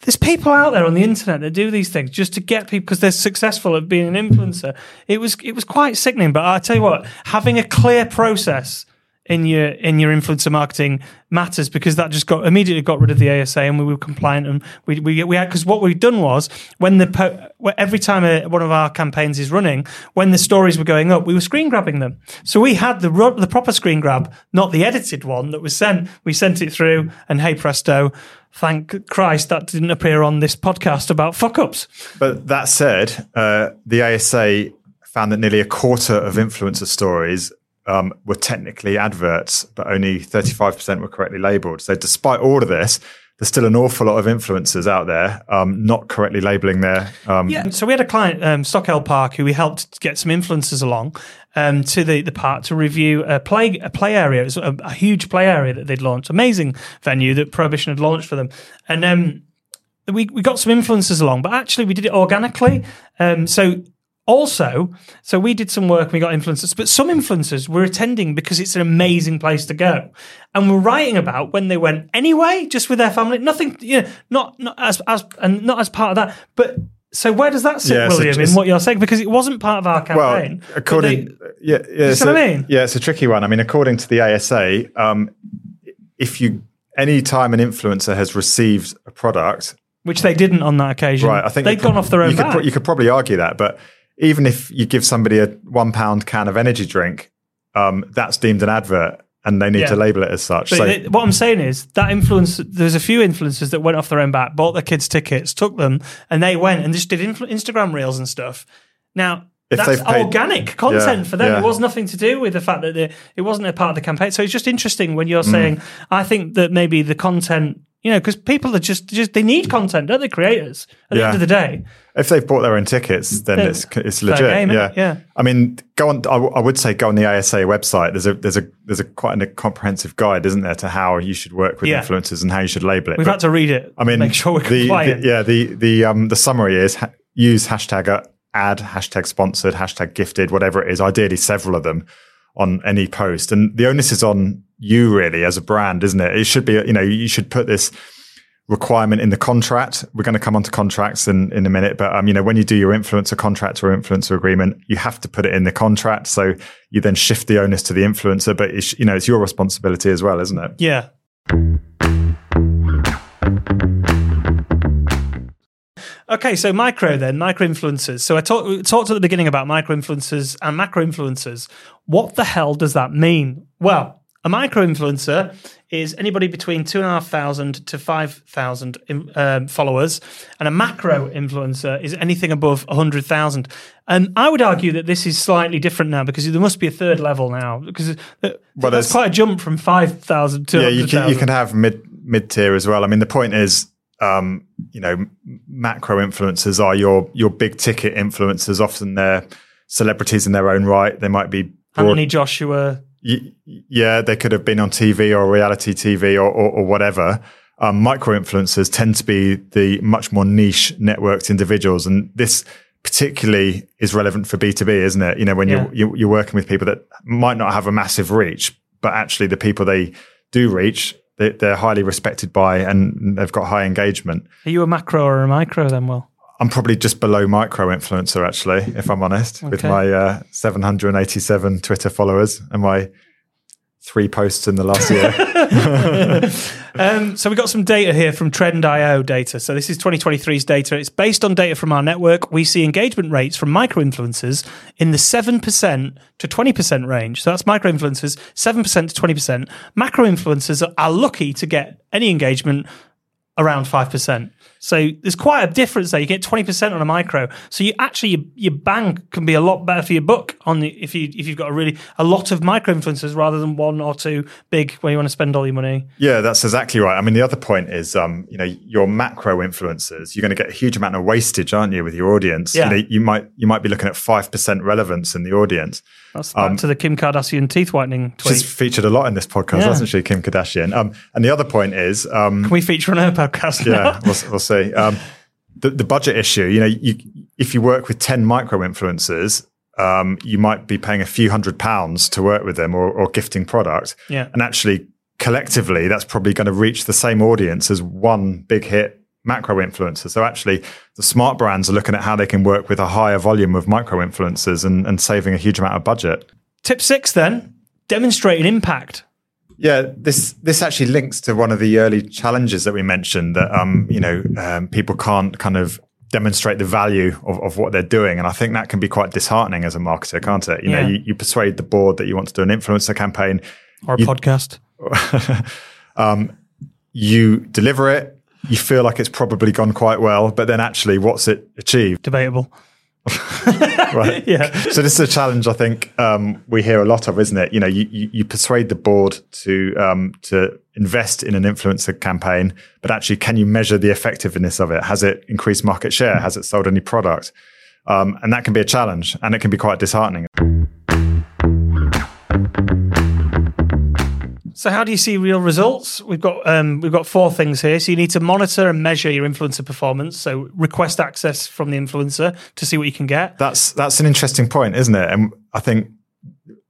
there's people out there on the internet that do these things just to get people because they're successful at being an influencer. It was it was quite sickening, but I tell you what, having a clear process in your in your influencer marketing matters because that just got immediately got rid of the ASA and we were compliant and we we, we had because what we'd done was when the every time a, one of our campaigns is running when the stories were going up we were screen grabbing them so we had the the proper screen grab not the edited one that was sent we sent it through and hey presto thank Christ that didn't appear on this podcast about fuck ups but that said uh, the ASA found that nearly a quarter of influencer stories um, were technically adverts, but only 35% were correctly labeled. So, despite all of this, there's still an awful lot of influencers out there um, not correctly labeling their. Um, yeah. So we had a client, um, Stockeld Park, who we helped get some influencers along um, to the, the park to review a play a play area. It was a, a, huge play area that they'd launched, amazing venue that Prohibition had launched for them, and um, we we got some influencers along, but actually we did it organically. Um, so also, so we did some work, and we got influencers, but some influencers were attending because it's an amazing place to go. And we're writing about when they went anyway, just with their family, nothing, you know, not, not as, as, and not as part of that. But so where does that sit, yeah, William, in what you're saying? Because it wasn't part of our campaign. Well, according, they, yeah, yeah, so, I mean? yeah, it's a tricky one. I mean, according to the ASA, um, if you, any time an influencer has received a product, which they didn't on that occasion, right? I think they've gone off their own. You could, you could probably argue that, but even if you give somebody a one pound can of energy drink, um, that's deemed an advert and they need yeah. to label it as such. So, what I'm saying is that influence. There's a few influencers that went off their own back, bought their kids tickets, took them, and they went and just did influ- Instagram reels and stuff. Now if that's paid, organic content yeah, for them. Yeah. It was nothing to do with the fact that they, it wasn't a part of the campaign. So it's just interesting when you're mm. saying, I think that maybe the content you know, because people are just just they need content, don't they? Creators at yeah. the end of the day. If they've bought their own tickets, then it's it's legit. Game, yeah, yeah. I mean, go on. I, w- I would say go on the ASA website. There's a there's a there's a quite a comprehensive guide, isn't there, to how you should work with yeah. influencers and how you should label it. We've but, had to read it. I mean, make sure we're the, the, yeah, the the um the summary is ha- use hashtag ad, hashtag sponsored, hashtag gifted, whatever it is. Ideally, several of them on any post, and the onus is on you really as a brand, isn't it? It should be you know you should put this requirement in the contract. We're going to come on to contracts in, in a minute, but um, you know, when you do your influencer contract or influencer agreement, you have to put it in the contract. So you then shift the onus to the influencer, but it's, you know, it's your responsibility as well, isn't it? Yeah. Okay, so micro then, micro influencers. So I talk, talked at the beginning about micro influencers and macro influencers. What the hell does that mean? Well, a micro influencer is anybody between two and a half thousand to five thousand um, followers, and a macro influencer is anything above a hundred thousand. And I would argue that this is slightly different now because there must be a third level now because well, that's quite a jump from five thousand to yeah. You can you can have mid mid tier as well. I mean, the point is. Um, you know, macro influencers are your your big ticket influencers. Often they're celebrities in their own right. They might be broad- Anthony Joshua, yeah, they could have been on TV or reality TV or, or, or whatever. Um, micro influencers tend to be the much more niche networked individuals. And this particularly is relevant for B2B, isn't it? You know, when yeah. you're, you're working with people that might not have a massive reach, but actually the people they do reach, they, are highly respected by and they've got high engagement. Are you a macro or a micro then, Will? I'm probably just below micro influencer, actually, if I'm honest, okay. with my uh, 787 Twitter followers and my three posts in the last year. um, so we got some data here from Trend.io data. So this is 2023's data. It's based on data from our network. We see engagement rates from micro influencers in the 7% to 20% range. So that's micro influencers, 7% to 20%. Macro influencers are lucky to get any engagement around 5%. So there's quite a difference there. You get 20% on a micro. So you actually your, your bang can be a lot better for your buck on the if you if you've got a really a lot of micro influencers rather than one or two big where you want to spend all your money. Yeah, that's exactly right. I mean, the other point is, um, you know, your macro influencers, you're going to get a huge amount of wastage, aren't you, with your audience? Yeah. You, know, you might you might be looking at five percent relevance in the audience. That's back to the Kim Kardashian teeth whitening tweet. She's featured a lot in this podcast, Yeah. hasn't she, Kim Kardashian? Um, and the other point is, um, Can we feature on her podcast? yeah, we'll, we'll see. Um, the, the budget issue, you know, you, if you work with 10 micro influencers, um, you might be paying a few hundred pounds to work with them or, or gifting product. Yeah. And actually, collectively, that's probably going to reach the same audience as one big hit macro influencers. So actually, the smart brands are looking at how they can work with a higher volume of micro influencers and, and saving a huge amount of budget. Tip six then demonstrate an impact. Yeah, this this actually links to one of the early challenges that we mentioned that um, you know um, people can't kind of demonstrate the value of, of what they're doing, and I think that can be quite disheartening as a marketer, can't it? You Yeah. know, you, you persuade the board that you want to do an influencer campaign, Or a podcast. um, you deliver it, you feel like it's probably gone quite well, but then actually, what's it achieved? Debatable. Right? Yeah. So this is a challenge I think um, we hear a lot of, isn't it? You know, you, you, persuade the board to um, to invest in an influencer campaign, but actually, can you measure the effectiveness of it? Has it increased market share? Has it sold any product? Um, and that can be a challenge, and it can be quite disheartening. So how do you see real results? We've got um, we've got four things here. So you need to monitor and measure your influencer performance. So request access from the influencer to see what you can get. That's that's an interesting point, isn't it? And I think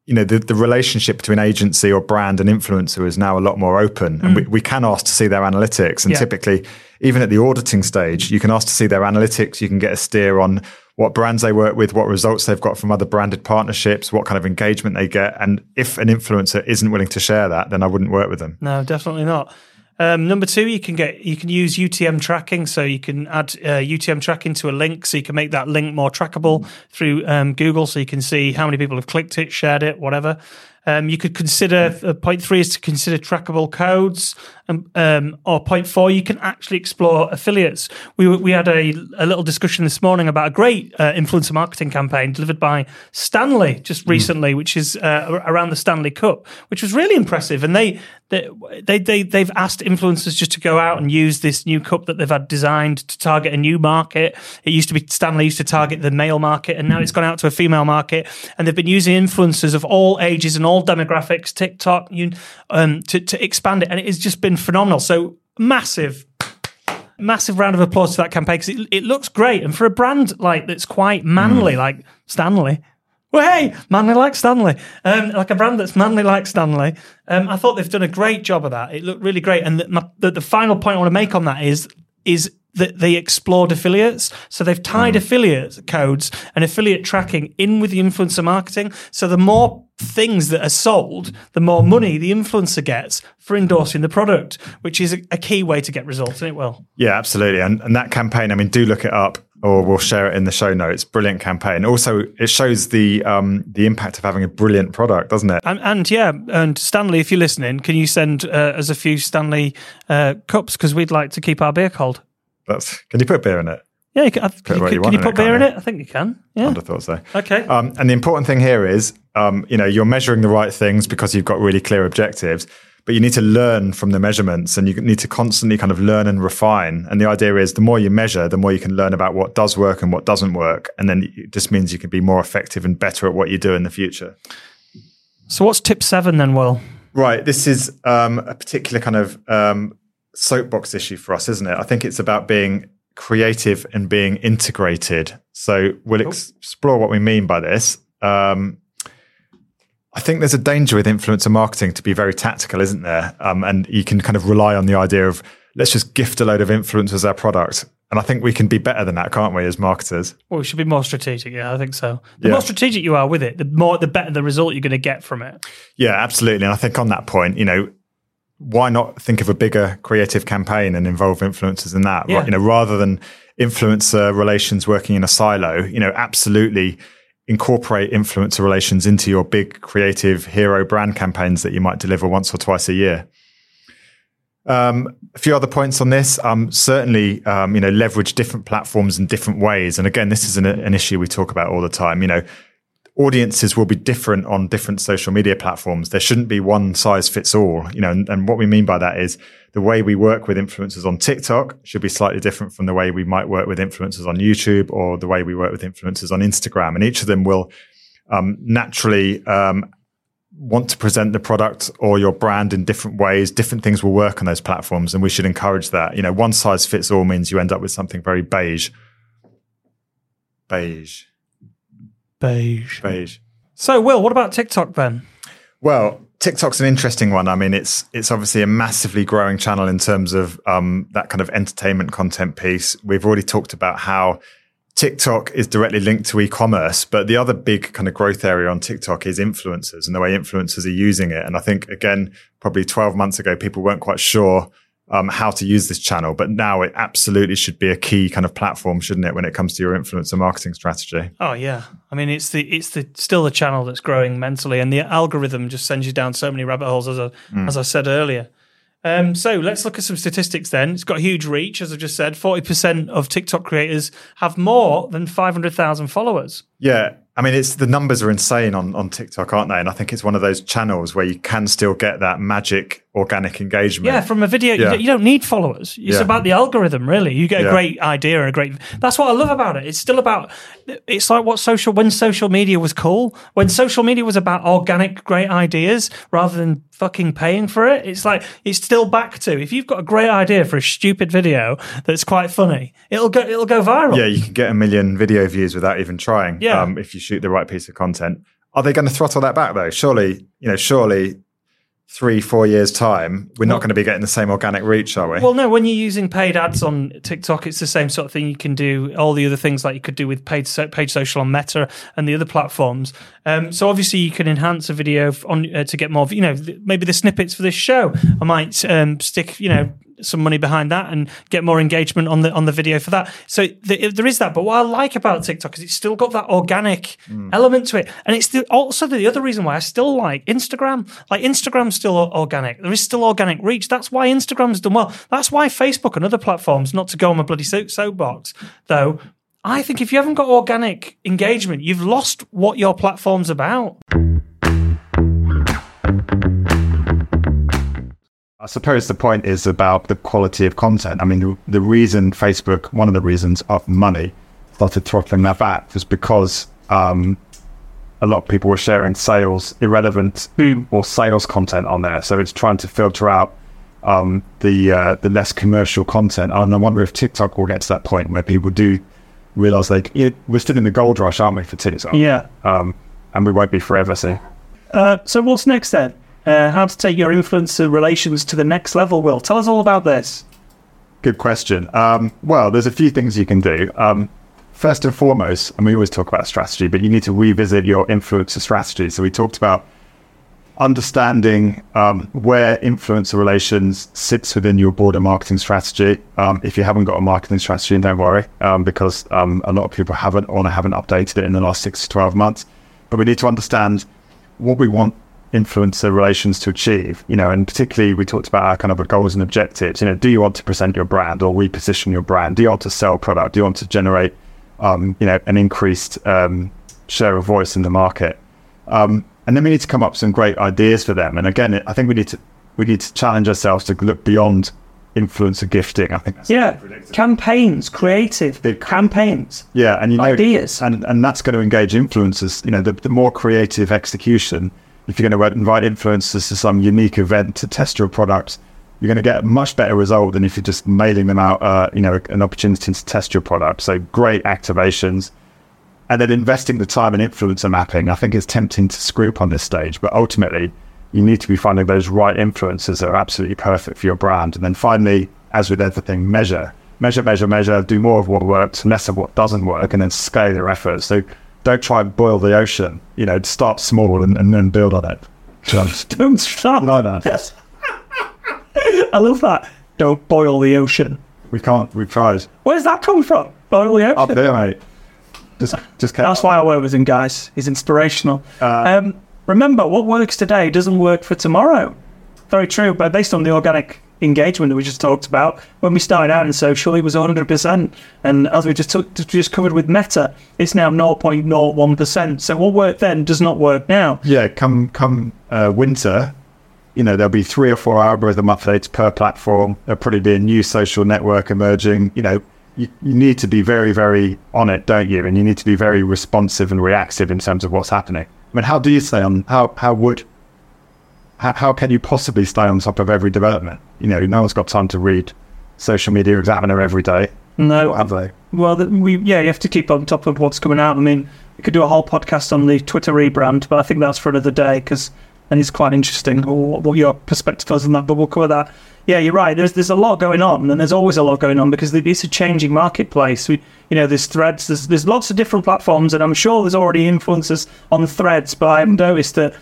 you know the, the relationship between agency or brand and influencer is now a lot more open, and we, we can ask to see their analytics. And Yeah. typically, even at the auditing stage, you can ask to see their analytics. You can get a steer on what brands they work with, what results they've got from other branded partnerships, what kind of engagement they get. And if an influencer isn't willing to share that, then I wouldn't work with them. No, definitely not. Um, number two, you can get you can use UTM tracking, so you can add uh, UTM tracking to a link, so you can make that link more trackable through um, Google, so you can see how many people have clicked it, shared it, whatever. Um, you could consider uh, point three is to consider trackable codes, um, um, or point four you can actually explore affiliates. We we had a, a little discussion this morning about a great uh, influencer marketing campaign delivered by Stanley just recently, which is uh, around the Stanley Cup, which was really impressive. And they they they, they they've asked influencers just to go out and use this new cup that they've had designed to target a new market. It used to be Stanley used to target the male market, and now it's gone out to a female market. And they've been using influencers of all ages and all demographics, TikTok, you, um, to to expand it, and it has just been phenomenal. So massive massive round of applause to that campaign because it, it looks great. And for a brand like that's quite manly, like Stanley, well, hey, manly like Stanley, um, like a brand that's manly like Stanley, um, I thought they've done a great job of that. It looked really great. And the, my, the, the final point I want to make on that is is that they explored affiliates. So they've tied affiliate codes and affiliate tracking in with the influencer marketing. So the more things that are sold, the more money the influencer gets for endorsing the product, which is a, a key way to get results, and it will. Yeah, absolutely. And, and that campaign, I mean, do look it up or we'll share it in the show notes. Brilliant campaign. Also, it shows the um, the impact of having a brilliant product, doesn't it? And, and yeah, and Stanley, if you're listening, can you send uh, us a few Stanley uh, cups because we'd like to keep our beer cold. That's, can you put beer in it? Yeah, you can, I- you, can, you can you put it, beer in it? I think you can. Yeah. Have thought so. Okay. Um, and the important thing here is, um, you know, you're measuring the right things because you've got really clear objectives, but you need to learn from the measurements and you need to constantly kind of learn and refine. And the idea is the more you measure, the more you can learn about what does work and what doesn't work. And then it just means you can be more effective and better at what you do in the future. So what's tip seven then, Will? Right. This is um, a particular kind of um, soapbox issue for us, isn't it? I think it's about being creative and being integrated. So we'll ex- explore what we mean by this. Um, I think there's a danger with influencer marketing to be very tactical, isn't there? Um, and you can kind of rely on the idea of let's just gift a load of influencers our product. And I think we can be better than that, can't we, as marketers? Well, we should be more strategic. Yeah, I think so. The Yeah. more strategic you are with it, the more, the better the result you're going to get from it. Yeah, absolutely. And I think on that point, you know, why not think of a bigger creative campaign and involve influencers in that? Yeah. You know, rather than influencer relations working in a silo, you know, absolutely incorporate influencer relations into your big creative hero brand campaigns that you might deliver once or twice a year. Um, a few other points on this. Um, certainly, um, you know, leverage different platforms in different ways. And again, this is an, an issue we talk about all the time. You know, audiences will be different on different social media platforms. There shouldn't be one size fits all, you know, and, and, what we mean by that is the way we work with influencers on TikTok should be slightly different from the way we might work with influencers on YouTube or the way we work with influencers on Instagram. And each of them will um, naturally um, want to present the product or your brand in different ways. Different things will work on those platforms, and we should encourage that. You know, one size fits all means you end up with something very beige. Beige. Beige. Beige. So, Will, what about TikTok then? Well, TikTok's an interesting one. I mean, it's it's obviously a massively growing channel in terms of um, that kind of entertainment content piece. We've already talked about how TikTok is directly linked to e-commerce, but the other big kind of growth area on TikTok is influencers and the way influencers are using it. And I think again, probably 12 months ago, people weren't quite sure um, how to use this channel, but now it absolutely should be a key kind of platform, shouldn't it, when it comes to your influencer marketing strategy? Oh yeah, I mean it's the it's the still the channel that's growing mentally, and the algorithm just sends you down so many rabbit holes, as I, mm. as I said earlier. Um, so let's look at some statistics then. It's got a huge reach, as I just said. 40% of TikTok creators have more than 500,000 followers. Yeah. I mean, it's the numbers are insane on, on TikTok, aren't they? And I think it's one of those channels where you can still get that magic organic engagement. Yeah, from a video, yeah. you, don't need followers. It's yeah. about the algorithm, really. You get a yeah. great idea a great. That's what I love about it. It's still about. It's like what social when social media was cool. When social media was about organic, great ideas rather than fucking paying for it. It's like it's still back to if you've got a great idea for a stupid video that's quite funny, it'll go it'll go viral. Yeah, you can get a million video views without even trying. Yeah, um, if you shoot the right piece of content. Are they going to throttle that back though? Surely, you know, surely three, four years' time, we're well, not going to be getting the same organic reach, are we? Well, no. When you're using paid ads on TikTok, it's the same sort of thing. You can do all the other things like you could do with paid so, paid social on Meta and the other platforms. Um, so obviously, you can enhance a video on uh, to get more. You know, maybe the snippets for this show. I might um, stick. You know some money behind that and get more engagement on the on the video for that. So the, there is that. But what I like about TikTok is it's still got that organic mm. element to it, and it's the, also the other reason why I still like Instagram. Like Instagram's still organic. There is still organic reach. That's why Instagram's done well. That's why Facebook and other platforms, not to go on my bloody soapbox, though. I think if you haven't got organic engagement, you've lost what your platform's about. I suppose the point is about the quality of content. I mean, the, the reason Facebook, one of the reasons of money, started throttling that back was because um, a lot of people were sharing sales irrelevant or sales content on there. So it's trying to filter out um, the uh, the less commercial content. And I wonder if TikTok will get to that point where people do realize like we're still in the gold rush, aren't we, for TikTok? Yeah. Um, and we won't be forever. So. Uh, so what's next then? Uh, how to take your influencer relations to the next level. Will tell us all about this. Good question. Um, well, there's a few things you can do. Um, first and foremost, and we always talk about strategy, but you need to revisit your influencer strategy. So we talked about understanding um, where influencer relations sits within your broader marketing strategy. Um, if you haven't got a marketing strategy, don't worry, um, because um, a lot of people haven't or haven't updated it in the last six to 12 months. But we need to understand what we want influencer relations to achieve, you know, and particularly we talked about our kind of goals and objectives. You know, do you want to present your brand or reposition your brand? Do you want to sell product? Do you want to generate, um, you know, an increased um, share of voice in the market? Um, and then we need to come up with some great ideas for them. And again, I think we need to we need to challenge ourselves to look beyond influencer gifting. I think yeah, campaigns, creative the, campaigns. Yeah, and you know, ideas, and and that's going to engage influencers. You know, the, the more creative execution if you're going to invite influencers to some unique event to test your product, you're going to get a much better result than if you're just mailing them out, uh, you know, an opportunity to test your product. So great activations. And then investing the time in influencer mapping, I think is tempting to screw up on this stage. But ultimately, you need to be finding those right influencers that are absolutely perfect for your brand. And then finally, as with everything, measure. Measure, measure, measure, do more of what works, less of what doesn't work, and then scale your efforts. So don't try and boil the ocean. You know, start small and, and then build on it. Just don't start like that. Yes. I love that. Don't boil the ocean. We can't. We've tried. Where's that come from? Boil the ocean. Up there, mate. Just, just. That's why I work with him, guys. He's inspirational. Uh, um, remember, what works today doesn't work for tomorrow. Very true. But based on the organic engagement that we just talked about. When we started out in social, it was 100%. And as we just took, just covered with Meta, it's now 0.01%. So what worked then does not work now. Yeah, come come uh, winter, you know, there'll be three or four algorithm updates per platform. There'll probably be a new social network emerging. You know, you, you need to be very, very on it, don't you? And you need to be very responsive and reactive in terms of what's happening. I mean, how do you stay on? How how would how, how can you possibly stay on top of every development? You know, no one's got time to read Social Media Examiner every day. No, have they? Well, we yeah, you have to keep on top of what's coming out. I mean, we could do a whole podcast on the Twitter rebrand, but I think that's for another day because and it's quite interesting what, what your perspective is on that. But we'll cover that. Yeah, you're right. There's there's a lot going on, and there's always a lot going on because it's a changing marketplace. We, you know, there's threads. There's there's lots of different platforms, and I'm sure there's already influencers on threads. But I've noticed that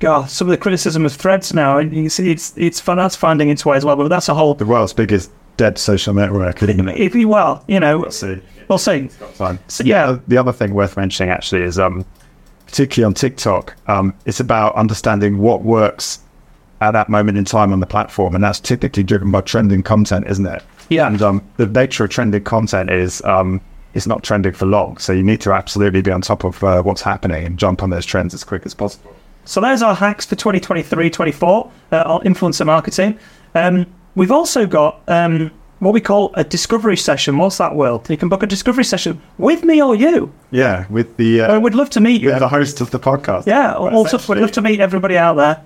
God, some of the criticism of threads now, it's it's it's fun. That's finding its way as well. But that's a whole. The world's biggest dead social network. Isn't it? If you well, you know, We'll see. we'll see. So, yeah. The other thing worth mentioning actually is, um, particularly on TikTok, um, it's about understanding what works at that moment in time on the platform, and that's typically driven by trending content, isn't it? Yeah. And um, the nature of trending content is um, it's not trending for long, so you need to absolutely be on top of uh, what's happening and jump on those trends as quick as possible. So there's our hacks for 2023-24 uh, on influencer marketing. Um, we've also got um, what we call a discovery session. What's that, Will? You can book a discovery session with me or you. Yeah, with the I uh, would love to meet you. the host of the podcast. Yeah, also would love to meet everybody out there.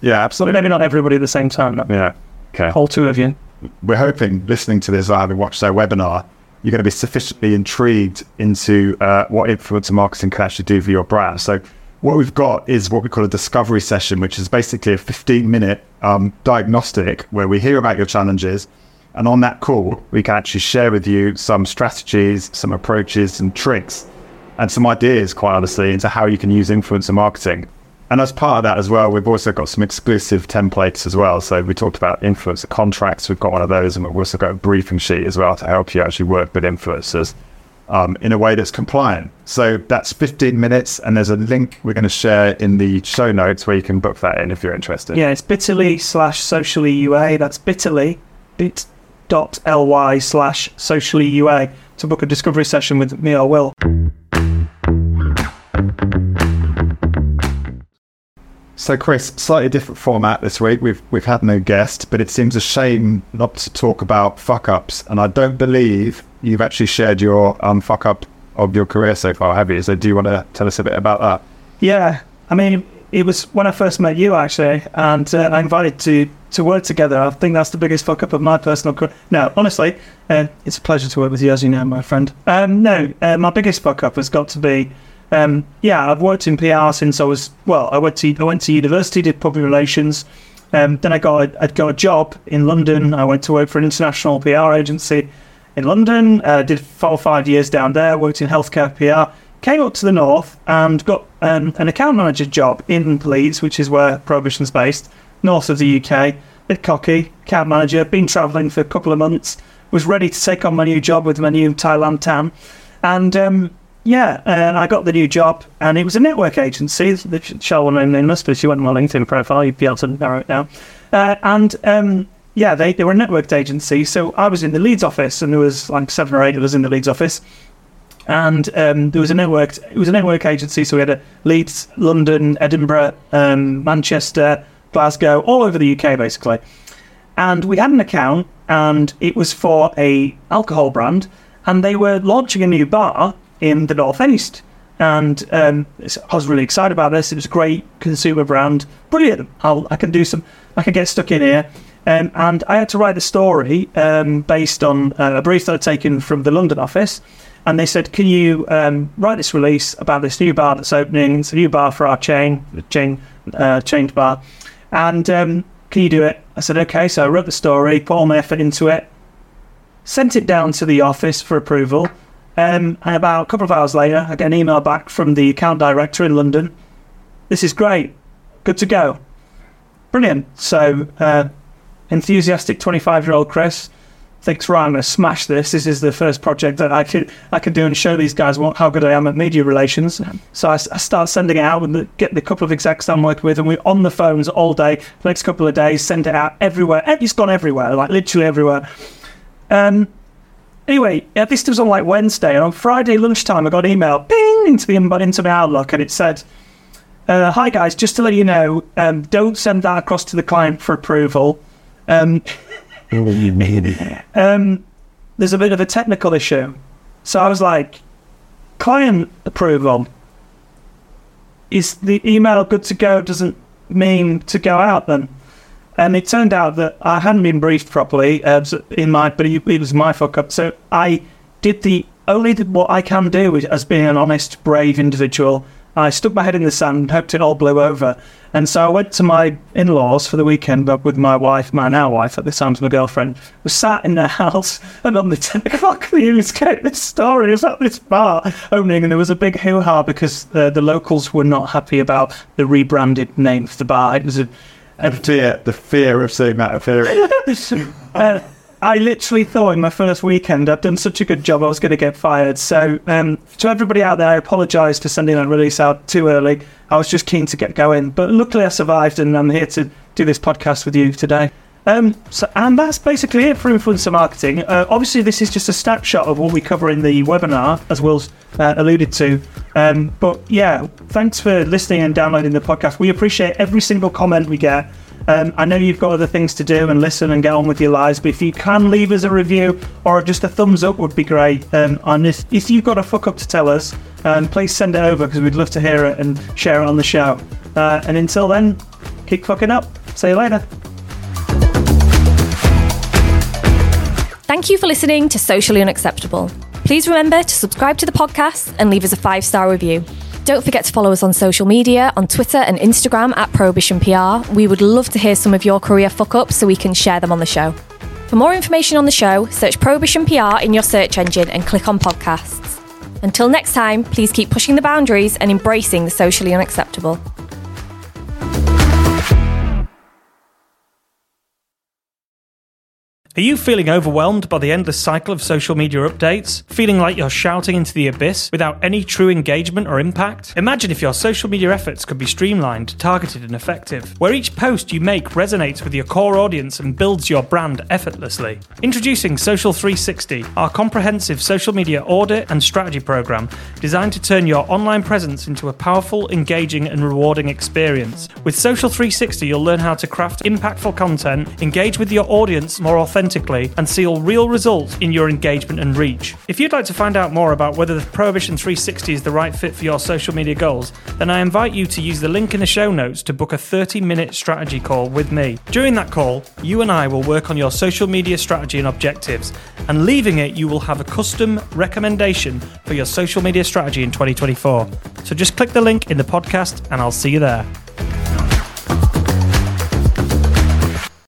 yeah, But absolutely. maybe not everybody at the same time. No. Yeah. Okay. Whole two of you. we're hoping listening to this or having watched their webinar, you're going to be sufficiently intrigued into uh, what influencer marketing can actually do for your brand. So, what we've got is what we call a discovery session, which is basically a 15 minute um, diagnostic where we hear about your challenges. And on that call, we can actually share with you some strategies, some approaches, and tricks, and some ideas, quite honestly, into how you can use influencer marketing. And as part of that as well, we've also got some exclusive templates as well. So we talked about influencer contracts. We've got one of those, and we've also got a briefing sheet as well to help you actually work with influencers um, in a way that's compliant. So that's 15 minutes, and there's a link we're going to share in the show notes where you can book that in if you're interested. Yeah, it's bit.ly slash socially UA. That's bitterly bit.ly slash socially UA to book a discovery session with me or Will. So, Chris, slightly different format this week. We've we've had no guest, but it seems a shame not to talk about fuck ups. And I don't believe you've actually shared your um, fuck up of your career so far, have you? So, do you want to tell us a bit about that? Yeah, I mean, it was when I first met you actually, and uh, I invited to to work together. I think that's the biggest fuck up of my personal career. No, honestly, uh, it's a pleasure to work with you, as you know, my friend. Um, no, uh, my biggest fuck up has got to be. Um, yeah, I've worked in PR since I was well. I went to I went to university, did public relations. Um, then I got a, I got a job in London. I went to work for an international PR agency in London. Uh, did four or five years down there. Worked in healthcare PR. Came up to the north and got um, an account manager job in Leeds, which is where Prohibition's based, north of the UK. Bit cocky, account manager. Been travelling for a couple of months. Was ready to take on my new job with my new Thailand tan, and um, yeah, and I got the new job, and it was a network agency. The shall name nameless, but if you went on my LinkedIn profile, you'd be able to narrow it down. Uh, and um, yeah, they, they were a networked agency. So I was in the Leeds office, and there was like seven or eight of us in the Leeds office. And um, there was a networked. It was a network agency, so we had a Leeds, London, Edinburgh, um, Manchester, Glasgow, all over the UK, basically. And we had an account, and it was for a alcohol brand, and they were launching a new bar in the northeast. And um, I was really excited about this. It was a great consumer brand, brilliant. I'll, I can do some. I can get stuck in here. Um, and I had to write a story um, based on uh, a brief that I'd taken from the London office. And they said, "Can you um, write this release about this new bar that's opening? It's a new bar for our chain, the chain, uh, chained bar. And um, can you do it?" I said, "Okay." So I wrote the story, put all my effort into it, sent it down to the office for approval. Um, and about a couple of hours later, I get an email back from the account director in London. This is great. Good to go. Brilliant. So, uh, enthusiastic 25 year old Chris thinks, right, I'm going to smash this. This is the first project that I could I could do and show these guys what, how good I am at media relations. So I, I start sending it out and get the couple of execs I'm working with, and we're on the phones all day. The next couple of days, send it out everywhere. It's gone everywhere, like literally everywhere. Um, anyway, yeah, this was on like Wednesday, and on Friday lunchtime, I got an email, ping, into the into my Outlook, and it said, uh, "Hi guys, just to let you know, um, don't send that across to the client for approval." Um, um, there's a bit of a technical issue. So I was like, client approval. Is the email good to go? Doesn't mean to go out then. And it turned out that I hadn't been briefed properly uh, in my, but it, it was my fuck up. So I did the only what I can do as being an honest, brave individual I stuck my head in the sand, hoped it all blew over. And so I went to my in laws for the weekend with my wife, my now wife, at the time my girlfriend, was sat in their house and on the 10 o'clock news came this story about this bar opening and there was a big hoo ha because uh, the locals were not happy about the rebranded name of the bar. It was a. fear, the fear of seeing that appearing. uh, I literally thought in my first weekend I'd done such a good job I was going to get fired. So um, to everybody out there, I apologise for sending that release out too early. I was just keen to get going, but luckily I survived, and I'm here to do this podcast with you today. Um, so, and that's basically it for influencer marketing. Uh, obviously, this is just a snapshot of what we cover in the webinar, as Will's uh, alluded to. Um, but yeah, thanks for listening and downloading the podcast. We appreciate every single comment we get. Um, I know you've got other things to do and listen and get on with your lives, but if you can leave us a review or just a thumbs up would be great. Um, and if, if you've got a fuck up to tell us, um, please send it over because we'd love to hear it and share it on the show. Uh, and until then, keep fucking up. See you later. Thank you for listening to Socially Unacceptable. Please remember to subscribe to the podcast and leave us a five star review. Don't forget to follow us on social media on Twitter and Instagram at Prohibition PR. We would love to hear some of your career fuck ups so we can share them on the show. For more information on the show, search Prohibition PR in your search engine and click on podcasts. Until next time, please keep pushing the boundaries and embracing the socially unacceptable. Are you feeling overwhelmed by the endless cycle of social media updates? Feeling like you're shouting into the abyss without any true engagement or impact? Imagine if your social media efforts could be streamlined, targeted, and effective, where each post you make resonates with your core audience and builds your brand effortlessly. Introducing Social 360, our comprehensive social media audit and strategy program designed to turn your online presence into a powerful, engaging, and rewarding experience. With Social 360, you'll learn how to craft impactful content, engage with your audience more authentically authentically and seal real results in your engagement and reach. If you'd like to find out more about whether the Prohibition 360 is the right fit for your social media goals, then I invite you to use the link in the show notes to book a 30 minute strategy call with me. During that call, you and I will work on your social media strategy and objectives, and leaving it, you will have a custom recommendation for your social media strategy in 2024. So just click the link in the podcast, and I'll see you there.